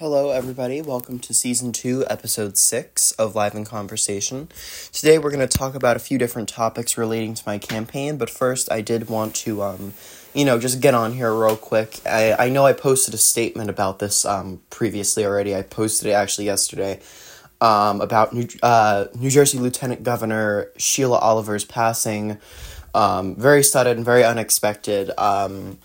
Hello, everybody. Welcome to season two, episode six of Live in Conversation. Today, we're going to talk about a few different topics relating to my campaign, but first, I did want to, um, you know, just get on here real quick. I, I know I posted a statement about this um, previously already. I posted it actually yesterday um, about New, uh, New Jersey Lieutenant Governor Sheila Oliver's passing. Um, very sudden, very unexpected. Um,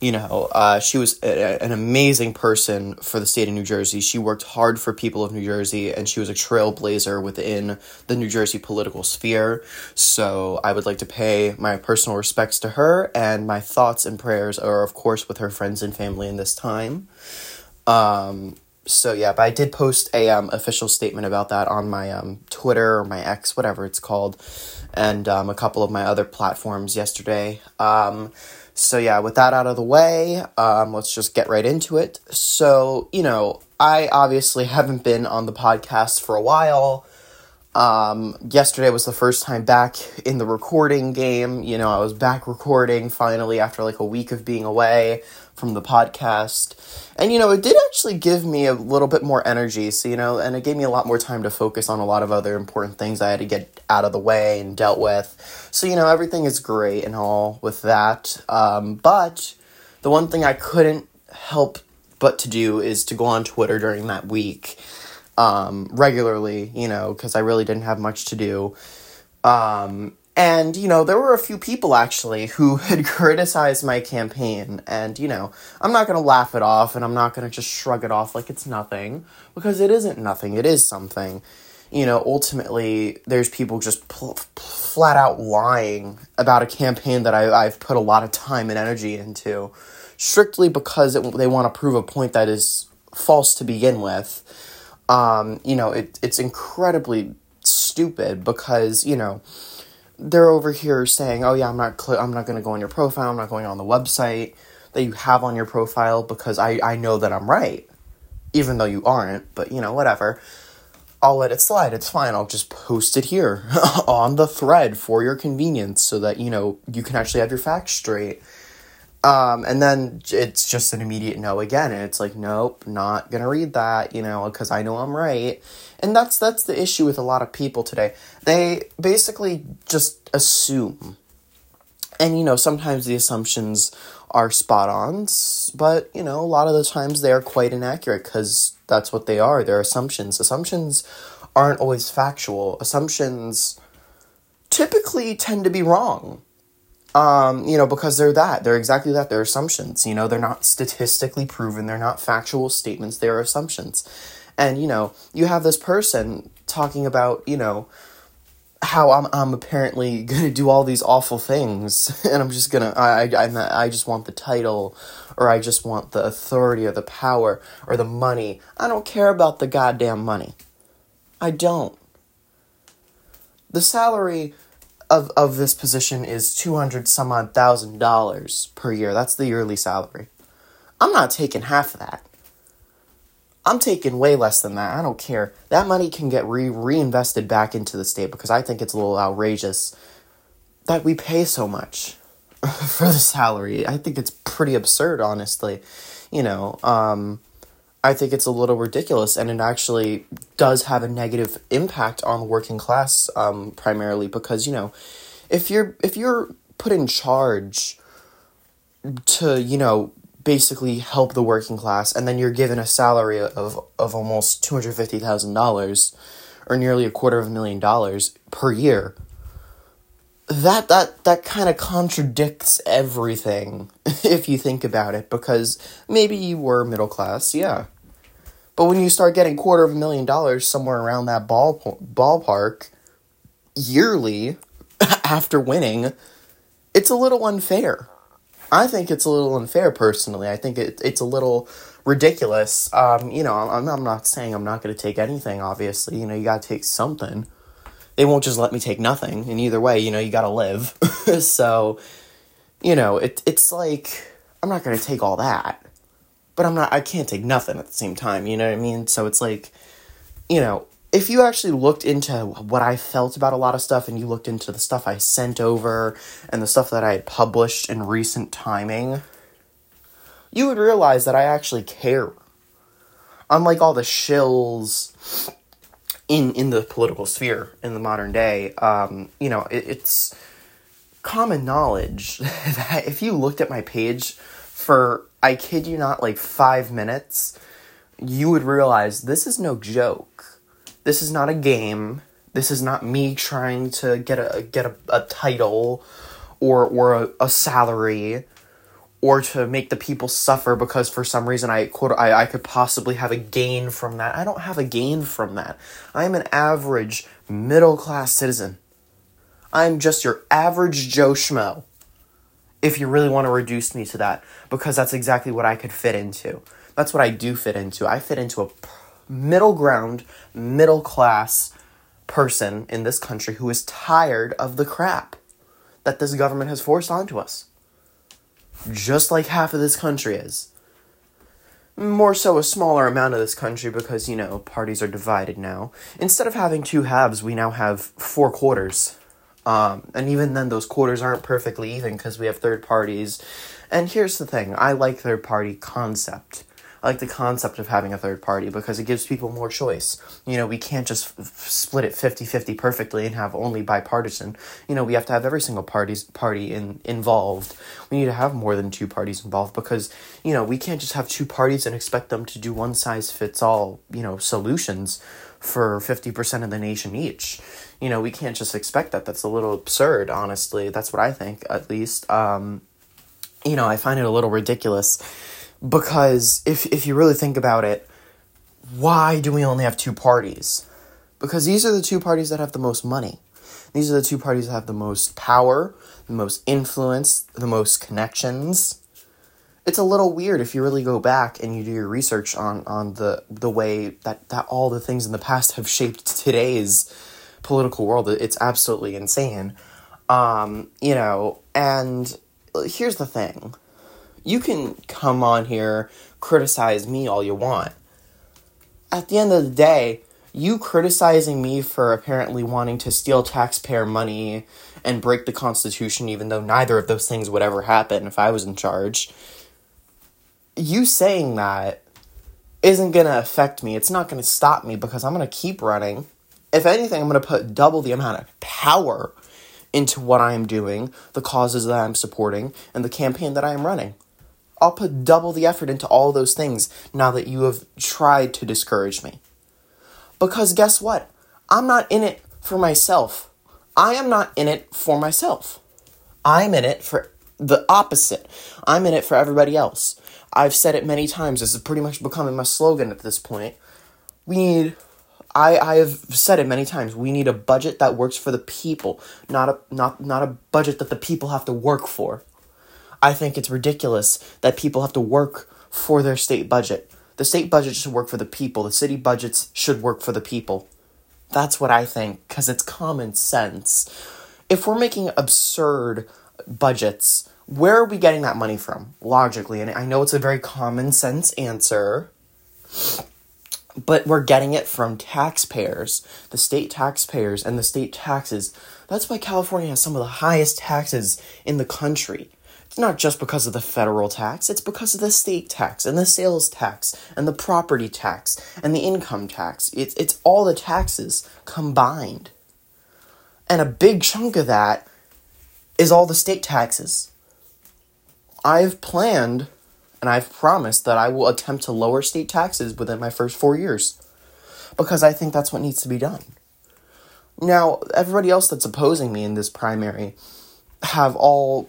you know, uh, she was a, an amazing person for the state of New Jersey. She worked hard for people of New Jersey, and she was a trailblazer within the New Jersey political sphere. So I would like to pay my personal respects to her, and my thoughts and prayers are, of course, with her friends and family in this time. Um, so yeah, but I did post a um, official statement about that on my um, Twitter or my X, whatever it's called, and um, a couple of my other platforms yesterday. Um, so yeah, with that out of the way, um, let's just get right into it. So you know, I obviously haven't been on the podcast for a while. Um, yesterday was the first time back in the recording game. You know, I was back recording finally after like a week of being away from the podcast. And, you know, it did actually give me a little bit more energy. So, you know, and it gave me a lot more time to focus on a lot of other important things I had to get out of the way and dealt with. So, you know, everything is great and all with that. Um, but the one thing I couldn't help but to do is to go on Twitter during that week um, regularly, you know, because I really didn't have much to do. Um, and, you know, there were a few people actually who had criticized my campaign. And, you know, I'm not going to laugh it off and I'm not going to just shrug it off like it's nothing because it isn't nothing. It is something. You know, ultimately, there's people just pl- flat out lying about a campaign that I, I've put a lot of time and energy into strictly because it, they want to prove a point that is false to begin with. Um, you know, it, it's incredibly stupid because, you know, they're over here saying, "Oh yeah, I'm not cl- I'm not going to go on your profile. I'm not going on the website that you have on your profile because I I know that I'm right, even though you aren't. But you know, whatever. I'll let it slide. It's fine. I'll just post it here on the thread for your convenience so that you know you can actually have your facts straight. Um, and then it's just an immediate no again, and it's like, nope, not gonna read that, you know, because I know I'm right. And that's that's the issue with a lot of people today. They basically just assume, and you know, sometimes the assumptions are spot ons, but you know, a lot of the times they are quite inaccurate because that's what they are. They're assumptions. Assumptions aren't always factual. Assumptions typically tend to be wrong um, you know, because they're that. They're exactly that. They're assumptions. You know, they're not statistically proven. They're not factual statements. They're assumptions. And, you know, you have this person talking about, you know, how I'm, I'm apparently gonna do all these awful things, and I'm just gonna, I, I, I just want the title, or I just want the authority, or the power, or the money. I don't care about the goddamn money. I don't. The salary of of this position is two hundred some odd thousand dollars per year. That's the yearly salary. I'm not taking half of that. I'm taking way less than that. I don't care. That money can get re- reinvested back into the state because I think it's a little outrageous that we pay so much for the salary. I think it's pretty absurd, honestly. You know, um, I think it's a little ridiculous, and it actually does have a negative impact on the working class, um, primarily because you know, if you're if you're put in charge to you know basically help the working class, and then you're given a salary of of almost two hundred fifty thousand dollars, or nearly a quarter of a million dollars per year. That that that kind of contradicts everything if you think about it, because maybe you were middle class, yeah. But when you start getting quarter of a million dollars somewhere around that ball ballpark yearly after winning, it's a little unfair. I think it's a little unfair personally. I think it, it's a little ridiculous. Um, you know, I'm, I'm not saying I'm not going to take anything, obviously. You know, you got to take something. They won't just let me take nothing. And either way, you know, you got to live. so, you know, it, it's like, I'm not to take all that. But I'm not, I can't take nothing at the same time. You know what I mean? So it's like, you know, if you actually looked into what I felt about a lot of stuff and you looked into the stuff I sent over and the stuff that I had published in recent timing, you would realize that I actually care. unlike all the shills in in the political sphere in the modern day, um, you know, it, it's common knowledge that if you looked at my page for I kid you not like 5 minutes, you would realize this is no joke. This is not a game. This is not me trying to get a get a, a title or or a, a salary or to make the people suffer because for some reason I quote I, I could possibly have a gain from that. I don't have a gain from that. I'm an average middle class citizen. I'm just your average Joe Schmo. If you really want to reduce me to that, because that's exactly what I could fit into. That's what I do fit into. I fit into a middle ground, middle class person in this country who is tired of the crap that this government has forced onto us just like half of this country is. More so, a smaller amount of this country because, you know, parties are divided now. Instead of having two halves, we now have four quarters. Um, and even then, those quarters aren't perfectly even because we have third parties. And here's the thing I like third party concept. I like the concept of having a third party because it gives people more choice. You know, we can't just f- split it 50-50 perfectly and have only bipartisan. You know, we have to have every single party's party in involved. We need to have more than two parties involved because, you know, we can't just have two parties and expect them to do one size fits all, you know, solutions for 50% of the nation each. You know, we can't just expect that. That's a little absurd, honestly. That's what I think, at least. Um, you know, I find it a little ridiculous because if if you really think about it, why do we only have two parties? Because these are the two parties that have the most money. These are the two parties that have the most power, the most influence, the most connections. It's a little weird if you really go back and you do your research on, on the the way that, that all the things in the past have shaped today's political world. It's absolutely insane. Um, you know, and here's the thing you can come on here, criticize me all you want. At the end of the day, you criticizing me for apparently wanting to steal taxpayer money and break the Constitution, even though neither of those things would ever happen if I was in charge, you saying that isn't going to affect me. It's not going to stop me because I'm going to keep running. If anything, I'm going to put double the amount of power into what I am doing, the causes that I'm supporting, and the campaign that I am running. I'll put double the effort into all those things now that you have tried to discourage me. Because guess what? I'm not in it for myself. I am not in it for myself. I'm in it for the opposite. I'm in it for everybody else. I've said it many times. This is pretty much becoming my slogan at this point. We need I, I have said it many times. We need a budget that works for the people, not a not not a budget that the people have to work for. I think it's ridiculous that people have to work for their state budget. The state budget should work for the people. The city budgets should work for the people. That's what I think, because it's common sense. If we're making absurd budgets, where are we getting that money from? Logically, and I know it's a very common sense answer, but we're getting it from taxpayers, the state taxpayers, and the state taxes. That's why California has some of the highest taxes in the country. Not just because of the federal tax, it's because of the state tax and the sales tax and the property tax and the income tax. It's, it's all the taxes combined. And a big chunk of that is all the state taxes. I've planned and I've promised that I will attempt to lower state taxes within my first four years because I think that's what needs to be done. Now, everybody else that's opposing me in this primary have all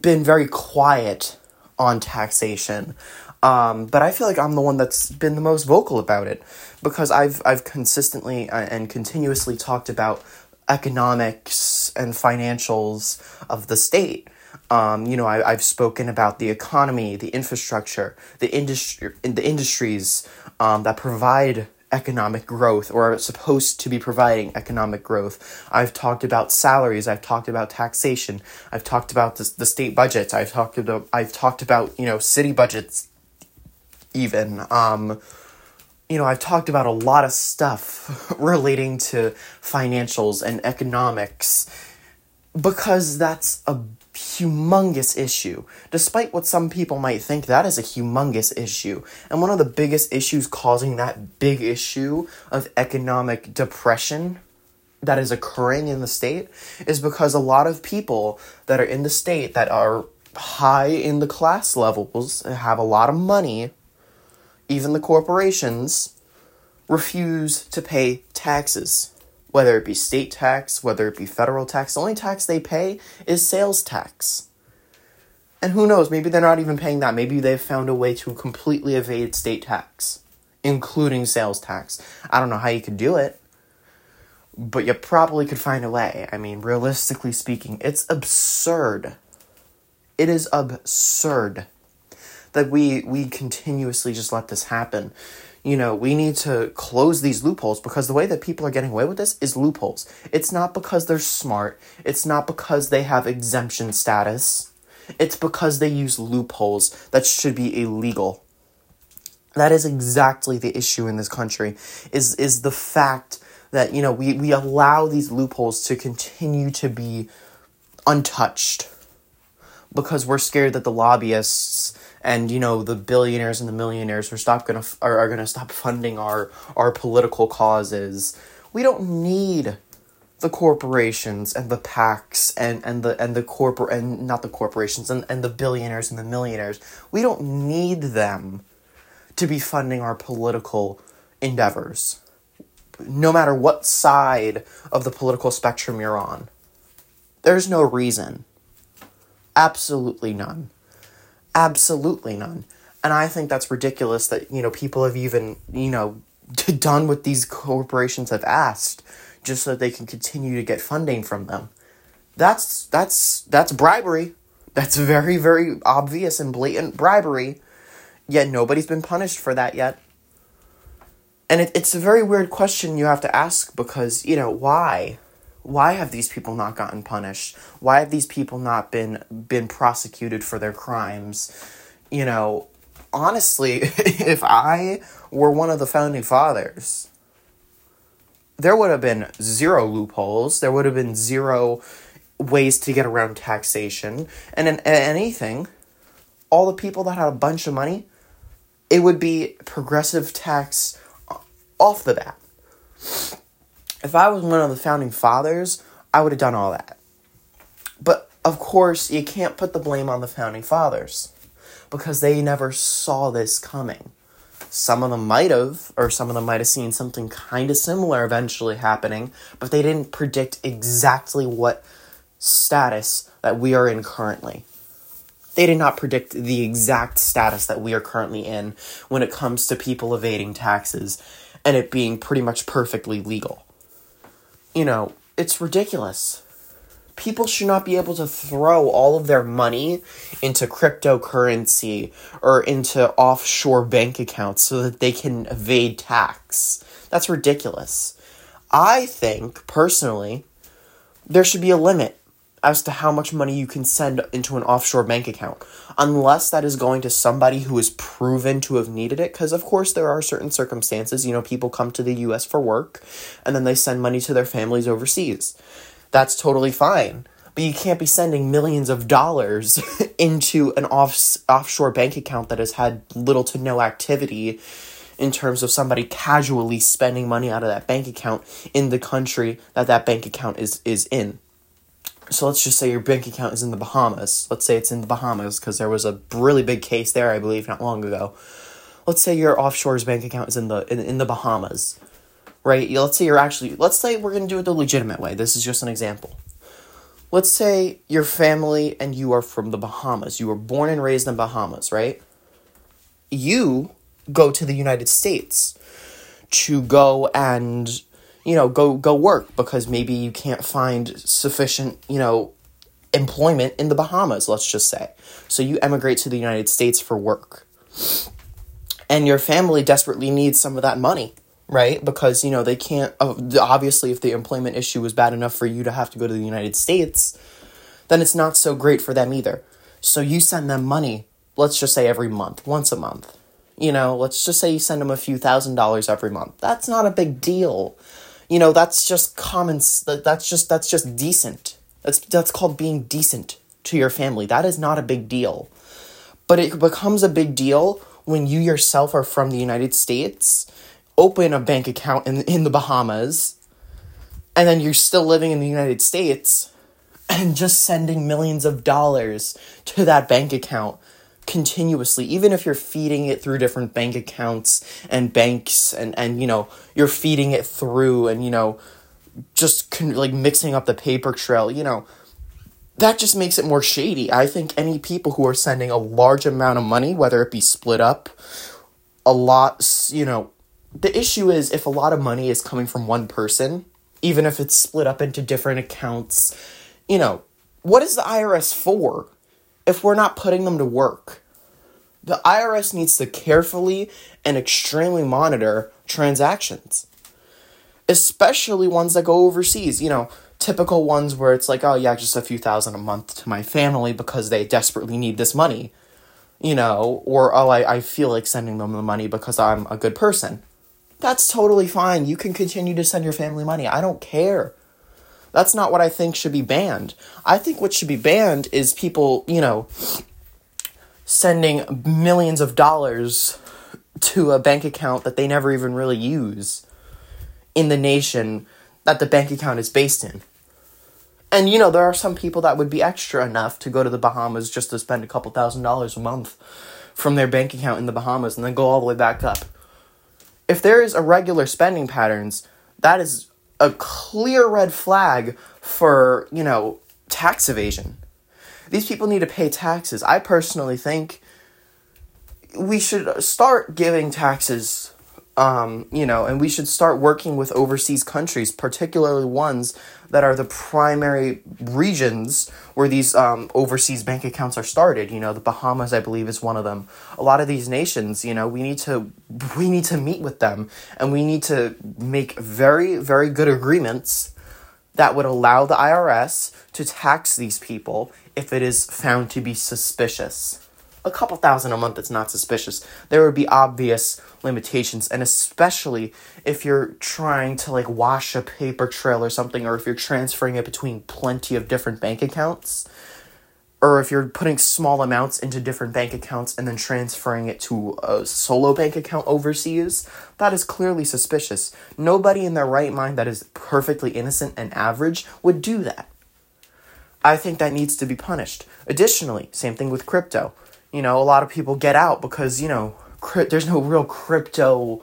been very quiet on taxation. Um, but I feel like I'm the one that's been the most vocal about it because I've I've consistently uh, and continuously talked about economics and financials of the state. Um, you know, I, I've spoken about the economy, the infrastructure, the industry, the industries um, that provide economic growth or are supposed to be providing economic growth. I've talked about salaries, I've talked about taxation, I've talked about the, the state budgets, I've talked about I've talked about, you know, city budgets even um you know, I've talked about a lot of stuff relating to financials and economics because that's a humongous issue. Despite what some people might think, that is a humongous issue. And one of the biggest issues causing that big issue of economic depression that is occurring in the state is because a lot of people that are in the state that are high in the class levels have a lot of money, even the corporations, refuse to pay taxes whether it be state tax, whether it be federal tax, the only tax they pay is sales tax. And who knows, maybe they're not even paying that. Maybe they've found a way to completely evade state tax, including sales tax. I don't know how you could do it, but you probably could find a way. I mean, realistically speaking, it's absurd. It is absurd that we we continuously just let this happen you know, we need to close these loopholes because the way that people are getting away with this is loopholes. It's not because they're smart, it's not because they have exemption status. It's because they use loopholes that should be illegal. That is exactly the issue in this country is is the fact that you know we, we allow these loopholes to continue to be untouched because we're scared that the lobbyists and you know the billionaires and the millionaires are stop gonna are, are gonna stop funding our our political causes. We don't need the corporations and the PACs and, and the and the corporate and not the corporations and, and the billionaires and the millionaires. We don't need them to be funding our political endeavors. No matter what side of the political spectrum you're on. There's no reason. Absolutely none. Absolutely none. And I think that's ridiculous that, you know, people have even, you know, done what these corporations have asked just so that they can continue to get funding from them. That's that's that's bribery. That's very very obvious and blatant bribery. Yet nobody's been punished for that yet. And it, it's a very weird question you have to ask because, you know, why? Why have these people not gotten punished? Why have these people not been been prosecuted for their crimes? You know, honestly, if I were one of the founding fathers, there would have been zero loopholes. There would have been zero ways to get around taxation. And in anything, all the people that had a bunch of money, it would be progressive tax off the bat if I was one of the founding fathers, I would have done all that. But of course, you can't put the blame on the founding fathers because they never saw this coming. Some of them might have, or some of them might have seen something kind of similar eventually happening, but they didn't predict exactly what status that we are in currently. They did not predict the exact status that we are currently in when it comes to people evading taxes and it being pretty much perfectly legal you know, it's ridiculous. People should not be able to throw all of their money into cryptocurrency or into offshore bank accounts so that they can evade tax. That's ridiculous. I think, personally, there should be a limit as to how much money you can send into an offshore bank account, unless that is going to somebody who is proven to have needed it. Because, of course, there are certain circumstances. You know, people come to the US for work and then they send money to their families overseas. That's totally fine. But you can't be sending millions of dollars into an off- offshore bank account that has had little to no activity in terms of somebody casually spending money out of that bank account in the country that that bank account is, is in so let's just say your bank account is in the Bahamas. Let's say it's in the Bahamas because there was a really big case there, I believe, not long ago. Let's say your offshore's bank account is in the in, in the Bahamas, right? Let's say you're actually. Let's say we're gonna do it the legitimate way. This is just an example. Let's say your family and you are from the Bahamas. You were born and raised in Bahamas, right? You go to the United States to go and you know, go go work because maybe you can't find sufficient, you know, employment in the Bahamas, let's just say. So you emigrate to the United States for work. And your family desperately needs some of that money, right? Because, you know, they can't uh, obviously if the employment issue was bad enough for you to have to go to the United States, then it's not so great for them either. So you send them money, let's just say every month, once a month. You know, let's just say you send them a few thousand dollars every month. That's not a big deal you know that's just common that's just that's just decent that's that's called being decent to your family. That is not a big deal. But it becomes a big deal when you yourself are from the United States, open a bank account in, in the Bahamas, and then you're still living in the United States and just sending millions of dollars to that bank account continuously even if you're feeding it through different bank accounts and banks and and you know you're feeding it through and you know just con- like mixing up the paper trail you know that just makes it more shady. I think any people who are sending a large amount of money whether it be split up a lot you know the issue is if a lot of money is coming from one person even if it's split up into different accounts you know what is the irs for if we're not putting them to work. The IRS needs to carefully and extremely monitor transactions, especially ones that go overseas. You know, typical ones where it's like, oh, yeah, just a few thousand a month to my family because they desperately need this money, you know, or oh, I, I feel like sending them the money because I'm a good person. That's totally fine. You can continue to send your family money. I don't care. That's not what I think should be banned. I think what should be banned is people, you know, sending millions of dollars to a bank account that they never even really use in the nation that the bank account is based in. And you know, there are some people that would be extra enough to go to the Bahamas just to spend a couple thousand dollars a month from their bank account in the Bahamas and then go all the way back up. If there is irregular spending patterns, that is a clear red flag for, you know, tax evasion. These people need to pay taxes. I personally think we should start giving taxes um, you know, and we should start working with overseas countries, particularly ones that are the primary regions where these um, overseas bank accounts are started. You know, the Bahamas, I believe, is one of them. A lot of these nations, you know, we need to we need to meet with them, and we need to make very very good agreements that would allow the IRS to tax these people if it is found to be suspicious a couple thousand a month it's not suspicious there would be obvious limitations and especially if you're trying to like wash a paper trail or something or if you're transferring it between plenty of different bank accounts or if you're putting small amounts into different bank accounts and then transferring it to a solo bank account overseas, that is clearly suspicious. Nobody in their right mind that is perfectly innocent and average would do that. I think that needs to be punished. Additionally, same thing with crypto you know, a lot of people get out because, you know, cri- there's no real crypto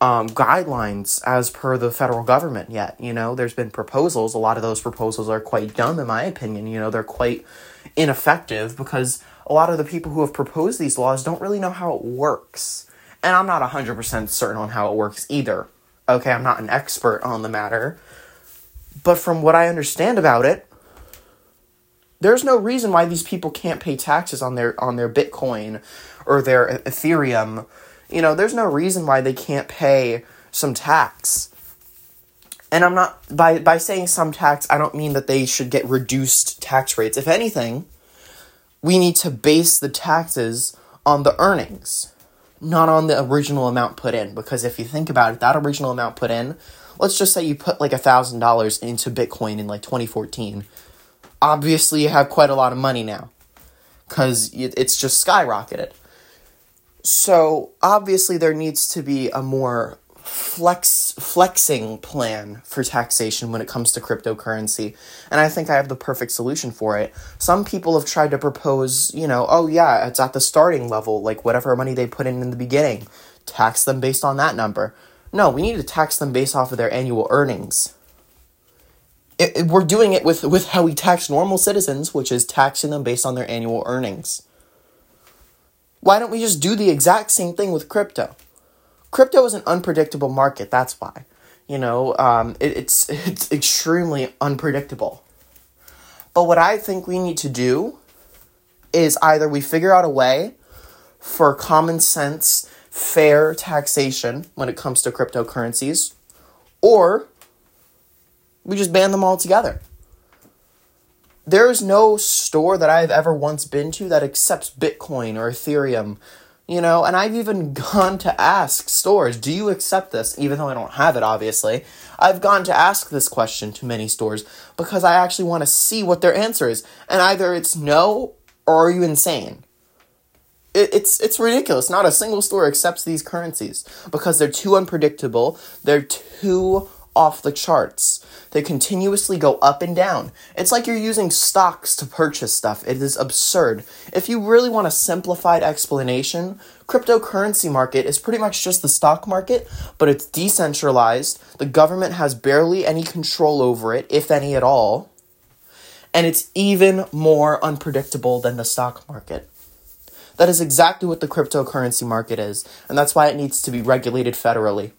um, guidelines as per the federal government yet. You know, there's been proposals. A lot of those proposals are quite dumb, in my opinion. You know, they're quite ineffective because a lot of the people who have proposed these laws don't really know how it works. And I'm not 100% certain on how it works either. Okay, I'm not an expert on the matter. But from what I understand about it, there's no reason why these people can't pay taxes on their on their Bitcoin or their Ethereum. You know, there's no reason why they can't pay some tax. And I'm not by by saying some tax, I don't mean that they should get reduced tax rates. If anything, we need to base the taxes on the earnings, not on the original amount put in. Because if you think about it, that original amount put in, let's just say you put like a thousand dollars into Bitcoin in like 2014 obviously you have quite a lot of money now because it's just skyrocketed. So obviously there needs to be a more flex flexing plan for taxation when it comes to cryptocurrency and i think i have the perfect solution for it. Some people have tried to propose you know oh yeah it's at the starting level like whatever money they put in in the beginning tax them based on that number. No we need to tax them based off of their annual earnings it, it, we're doing it with, with how we tax normal citizens, which is taxing them based on their annual earnings. Why don't we just do the exact same thing with crypto? Crypto is an unpredictable market, that's why. You know, um, it, it's, it's extremely unpredictable. But what I think we need to do is either we figure out a way for common sense, fair taxation when it comes to cryptocurrencies, or we just ban them all together. There is no store that I've ever once been to that accepts Bitcoin or Ethereum You know, and I've even gone to ask stores, do you accept this? Even though I don't have it, obviously. I've gone to ask this question to many stores because I actually want to see what their answer is. And either it's no or are you insane? It's it's ridiculous. Not a single store accepts these currencies because they're too unpredictable. They're too off the charts. They continuously go up and down. It's like you're using stocks to purchase stuff. It is absurd. If you really want a simplified explanation, cryptocurrency market is pretty much just the stock market, but it's decentralized. The government has barely any control over it, if any at all. And it's even more unpredictable than the stock market. That is exactly what the cryptocurrency market is, and that's why it needs to be regulated federally.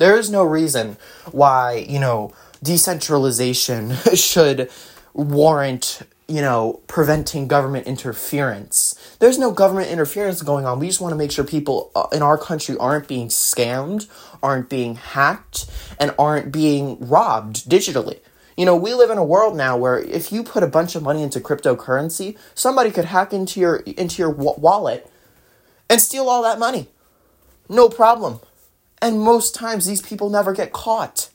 There is no reason why, you know, decentralization should warrant, you know, preventing government interference. There's no government interference going on. We just want to make sure people uh, in our country aren't being scammed, aren't being hacked, and aren't being robbed digitally. You know, we live in a world now where if you put a bunch of money into cryptocurrency, somebody could hack into your into your wallet and steal all that money. No problem. And most times these people never get caught.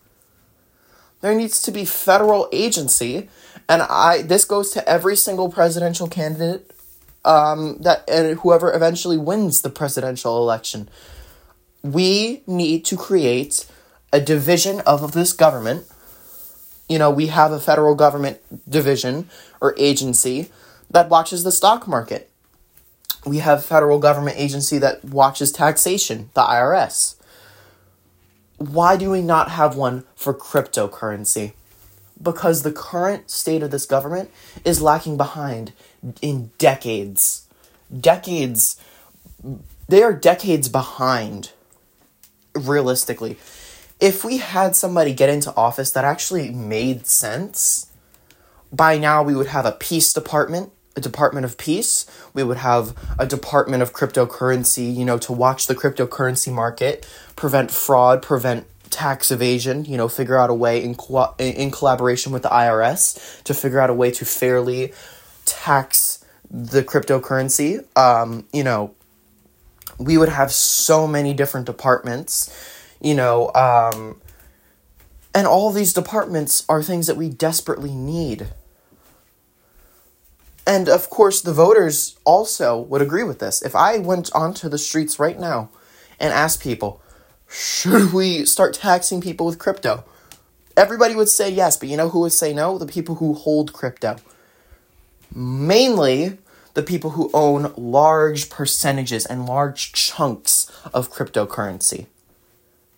There needs to be federal agency, and I this goes to every single presidential candidate um, that and whoever eventually wins the presidential election. We need to create a division of this government. You know, we have a federal government division or agency that watches the stock market. We have federal government agency that watches taxation, the IRS why do we not have one for cryptocurrency? Because the current state of this government is lacking behind in decades. Decades. They are decades behind, realistically. If we had somebody get into office that actually made sense, by now we would have a peace department a department of peace. We would have a department of cryptocurrency, you know, to watch the cryptocurrency market, prevent fraud, prevent tax evasion, you know, figure out a way in co- in collaboration with the IRS to figure out a way to fairly tax the cryptocurrency. Um, you know, we would have so many different departments, you know, um, and all these departments are things that we desperately need and of course, the voters also would agree with this. If I went onto the streets right now and asked people, should we start taxing people with crypto? Everybody would say yes, but you know who would say no? The people who hold crypto. Mainly the people who own large percentages and large chunks of cryptocurrency.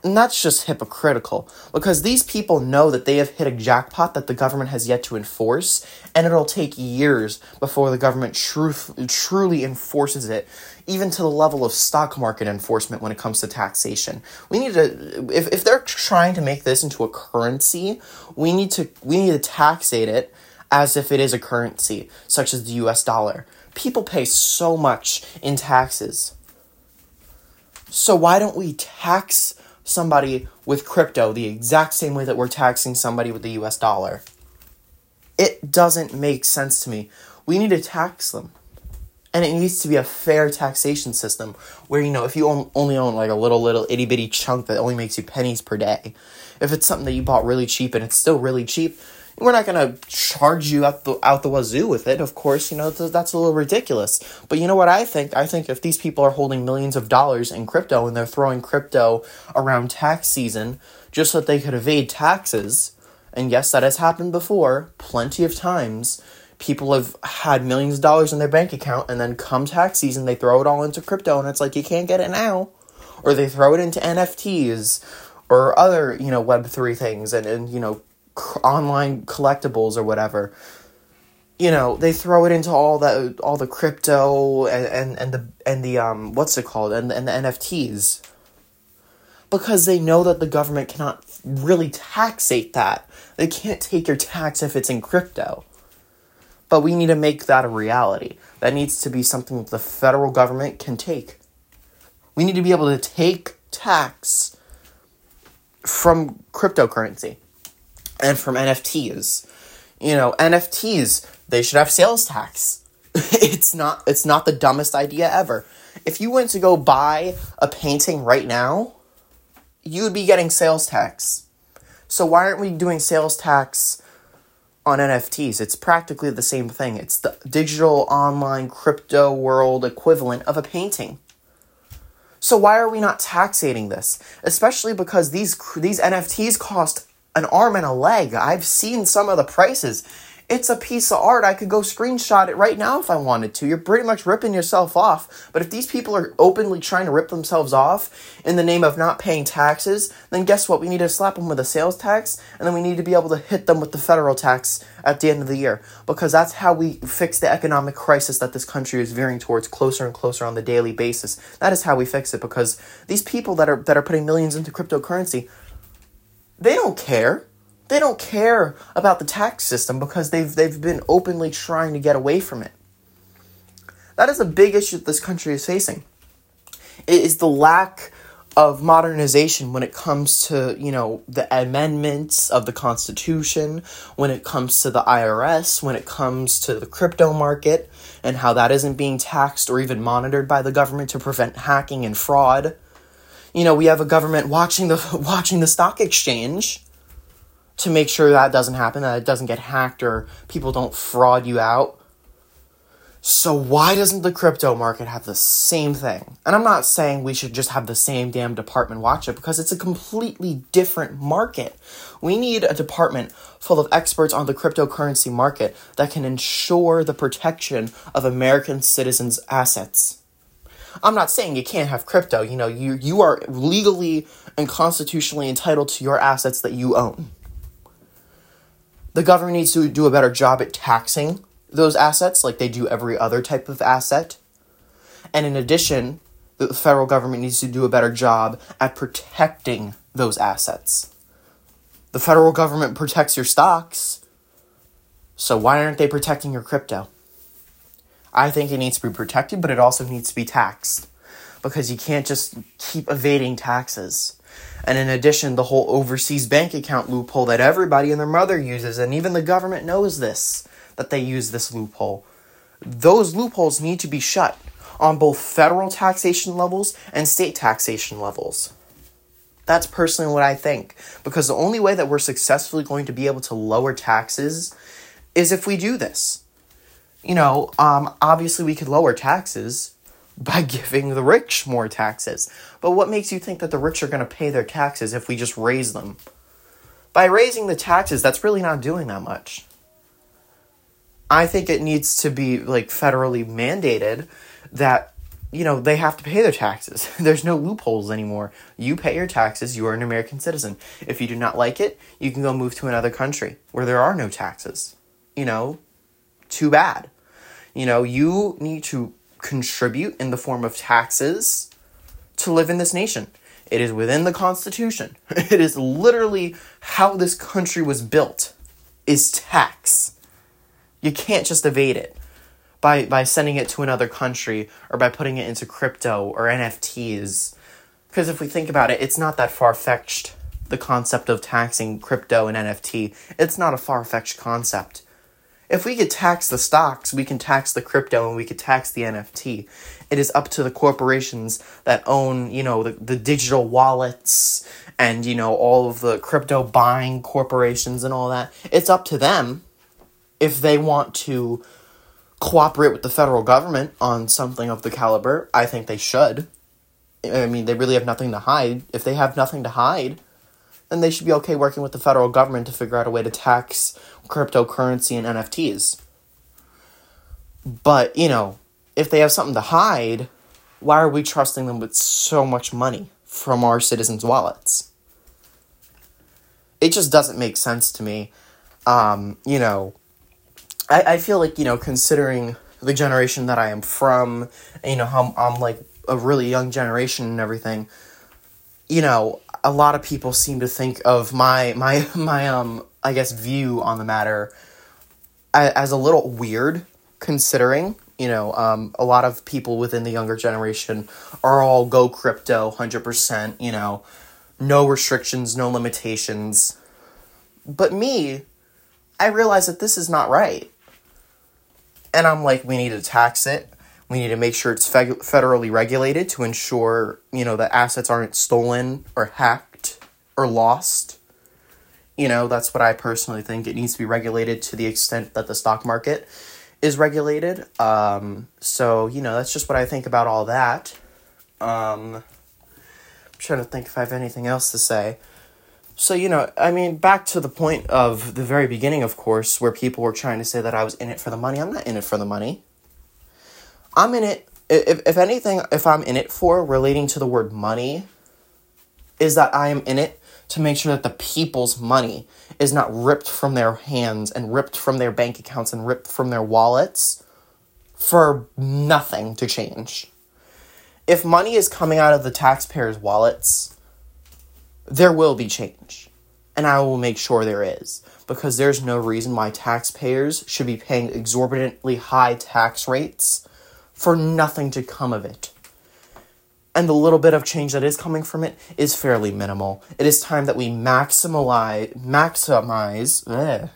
And that's just hypocritical because these people know that they have hit a jackpot that the government has yet to enforce, and it'll take years before the government truth, truly enforces it, even to the level of stock market enforcement when it comes to taxation. We need to, if, if they're trying to make this into a currency, we need to we need to taxate it as if it is a currency, such as the U.S. dollar. People pay so much in taxes. So why don't we tax? Somebody with crypto the exact same way that we're taxing somebody with the US dollar. It doesn't make sense to me. We need to tax them. And it needs to be a fair taxation system where, you know, if you own, only own like a little, little itty bitty chunk that only makes you pennies per day, if it's something that you bought really cheap and it's still really cheap, we're not gonna charge you out the out the wazoo with it. Of course, you know that's a little ridiculous. But you know what I think? I think if these people are holding millions of dollars in crypto and they're throwing crypto around tax season just so that they could evade taxes, and yes, that has happened before, plenty of times. People have had millions of dollars in their bank account, and then come tax season, they throw it all into crypto, and it's like you can't get it now, or they throw it into NFTs or other you know Web three things, and and you know online collectibles or whatever you know they throw it into all that all the crypto and, and, and the and the um what's it called? And, and the nfts because they know that the government cannot really taxate that. They can't take your tax if it's in crypto. But we need to make that a reality. That needs to be something that the federal government can take. We need to be able to take tax from cryptocurrency and from NFTs. You know, NFTs, they should have sales tax. it's not it's not the dumbest idea ever. if you went to go buy a painting right now, you would be getting sales tax. So why aren't we doing sales tax on NFTs? It's practically the same thing. It's the digital online crypto world equivalent of a painting. So why are we not taxating this? Especially because these these NFTs cost an arm and a leg. I've seen some of the prices. It's a piece of art. I could go screenshot it right now if I wanted to. You're pretty much ripping yourself off. But if these people are openly trying to rip themselves off in the name of not paying taxes, then guess what? We need to slap them with a sales tax, and then we need to be able to hit them with the federal tax at the end of the year. Because that's how we fix the economic crisis that this country is veering towards closer and closer on the daily basis. That is how we fix it. Because these people that are that are putting millions into cryptocurrency, they don't care they don't care about the tax system because they've they've been openly trying to get away from it. That is a big issue that this country is facing. It is the lack of modernization when it comes to, you know, the amendments of the Constitution, when it comes to the IRS, when it comes to the crypto market, and how that isn't being taxed or even monitored by the government to prevent hacking and fraud. You know, we have a government watching the watching the stock exchange to make sure that doesn't happen, that it doesn't get hacked or people don't fraud you out. So, why doesn't the crypto market have the same thing? And I'm not saying we should just have the same damn department watch it because it's a completely different market. We need a department full of experts on the cryptocurrency market that can ensure the protection of American citizens' assets. I'm not saying you can't have crypto. You know, you, you are legally and constitutionally entitled to your assets that you own. The government needs to do a better job at taxing those assets like they do every other type of asset. And in addition, the federal government needs to do a better job at protecting those assets. The federal government protects your stocks, so why aren't they protecting your crypto? I think it needs to be protected, but it also needs to be taxed because you can't just keep evading taxes. And in addition, the whole overseas bank account loophole that everybody and their mother uses, and even the government knows this, that they use this loophole. Those loopholes need to be shut on both federal taxation levels and state taxation levels. That's personally what I think. Because the only way that we're successfully going to be able to lower taxes is if we do this. You know, um, obviously we could lower taxes by giving the rich more taxes. But what makes you think that the rich are going to pay their taxes if we just raise them? By raising the taxes, that's really not doing that much. I think it needs to be like federally mandated that you know they have to pay their taxes. There's no loopholes anymore. You pay your taxes, you are an American citizen. If you do not like it, you can go move to another country where there are no taxes. You know, too bad. You know, you need to contribute in the form of taxes to live in this nation. It is within the Constitution. It is literally how this country was built is tax. You can't just evade it by by sending it to another country or by putting it into crypto or NFTs. Because if we think about it, it's not that far fetched. The concept of taxing crypto and NFT, it's not a far fetched concept. If we could tax the stocks, we can tax the crypto and we could tax the NFT. It is up to the corporations that own, you know, the, the digital wallets and, you know, all of the crypto buying corporations and all that. It's up to them if they want to cooperate with the federal government on something of the caliber. I think they should. I mean, they really have nothing to hide. If they have nothing to hide, then they should be okay working with the federal government to figure out a way to tax cryptocurrency and NFTs. But, you know, if they have something to hide, why are we trusting them with so much money from our citizens' wallets? It just doesn't make sense to me. Um, you know, I, I feel like, you know, considering the generation that I am from, you know, how I'm like a really young generation and everything, you know, a lot of people seem to think of my my my um I guess view on the matter as a little weird considering you know um, a lot of people within the younger generation are all go crypto 100% you know no restrictions no limitations. But me i realize that this is not right. And i'm like we need to tax it We need to make sure it's fe- federally regulated to ensure, you know, that assets aren't stolen or hacked or lost. You know, that's what I personally think. It needs to be regulated to the extent that the stock market is regulated. Um, so, you know, that's just what I think about all that. Um, I'm trying to think if I have anything else to say. So, you know, I mean, back to the point of the very beginning, of course, where people were trying to say that I was in it for the money. I'm not in it for the money. I'm in it, if, if anything, if I'm in it for relating to the word money, is that I am in it to make sure that the people's money is not ripped from their hands and ripped from their bank accounts and ripped from their wallets for nothing to change. If money is coming out of the taxpayers' wallets, there will be change. And I will make sure there is. Because there's no reason why taxpayers should be paying exorbitantly high tax rates for nothing to come of it. And the little bit of change that is coming from it is fairly minimal. It is time that we maximize maximize ugh.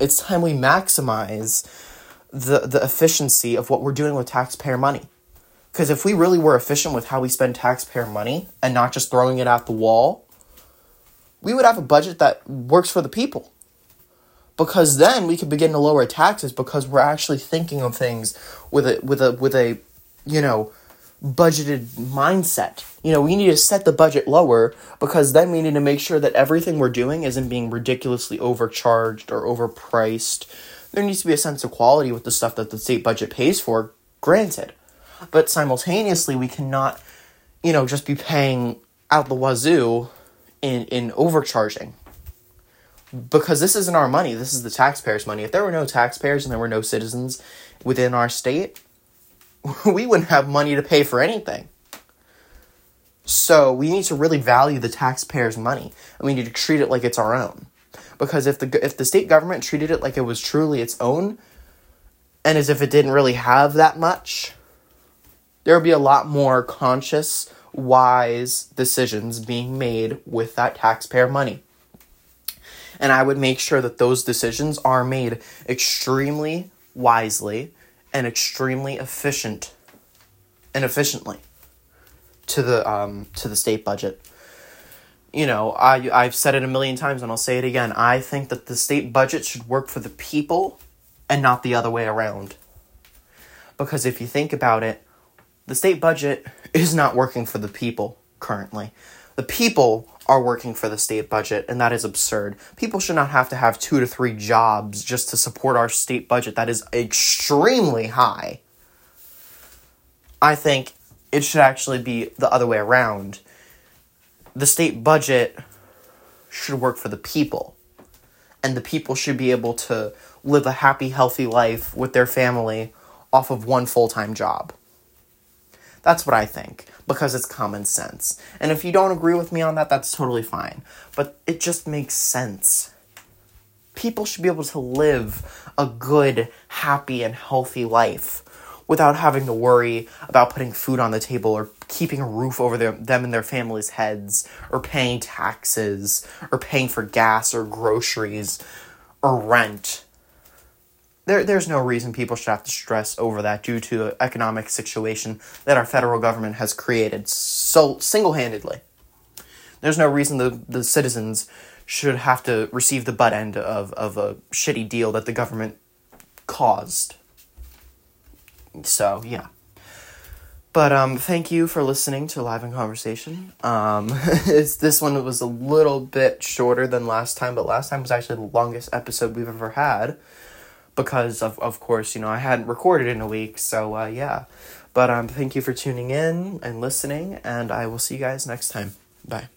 it's time we maximize the the efficiency of what we're doing with taxpayer money. Because if we really were efficient with how we spend taxpayer money and not just throwing it at the wall, we would have a budget that works for the people. Because then we could begin to lower taxes because we're actually thinking of things with a with a with a you know budgeted mindset. You know, we need to set the budget lower because then we need to make sure that everything we're doing isn't being ridiculously overcharged or overpriced. There needs to be a sense of quality with the stuff that the state budget pays for, granted. But simultaneously, we cannot, you know, just be paying out the wazoo in in overcharging because this isn't our money. This is the taxpayers money. If there were no taxpayers and there were no citizens within our state we wouldn't have money to pay for anything. So we need to really value the taxpayers money and we need to treat it like it's our own. Because if the if the state government treated it like it was truly its own and as if it didn't really have that much there would be a lot more conscious wise decisions being made with that taxpayer money. And I would make sure that those decisions are made extremely wisely and extremely efficient and efficiently to the um, to the state budget. You know, I I've said it a million times and I'll say it again. I think that the state budget should work for the people and not the other way around. Because if you think about it, the state budget is not working for the people currently. The people are working for the state budget, and that is absurd. People should not have to have two to three jobs just to support our state budget. That is extremely high. I think it should actually be the other way around. The state budget should work for the people, and the people should be able to live a happy, healthy life with their family off of one full time job. That's what I think because it's common sense. And if you don't agree with me on that, that's totally fine. But it just makes sense. People should be able to live a good, happy, and healthy life without having to worry about putting food on the table or keeping a roof over their, them and their families' heads or paying taxes or paying for gas or groceries or rent there, there's no reason people should have to stress over that due to the economic situation that our federal government has created so single-handedly. There's no reason the, the citizens should have to receive the butt end of, of a shitty deal that the government caused. So, yeah. But um, thank you for listening to Live in Conversation. Um, this one was a little bit shorter than last time, but last time was actually the longest episode we've ever had because of of course you know I hadn't recorded in a week. So uh, yeah, but um, thank you for tuning in and listening, and I will see you guys next time. Bye.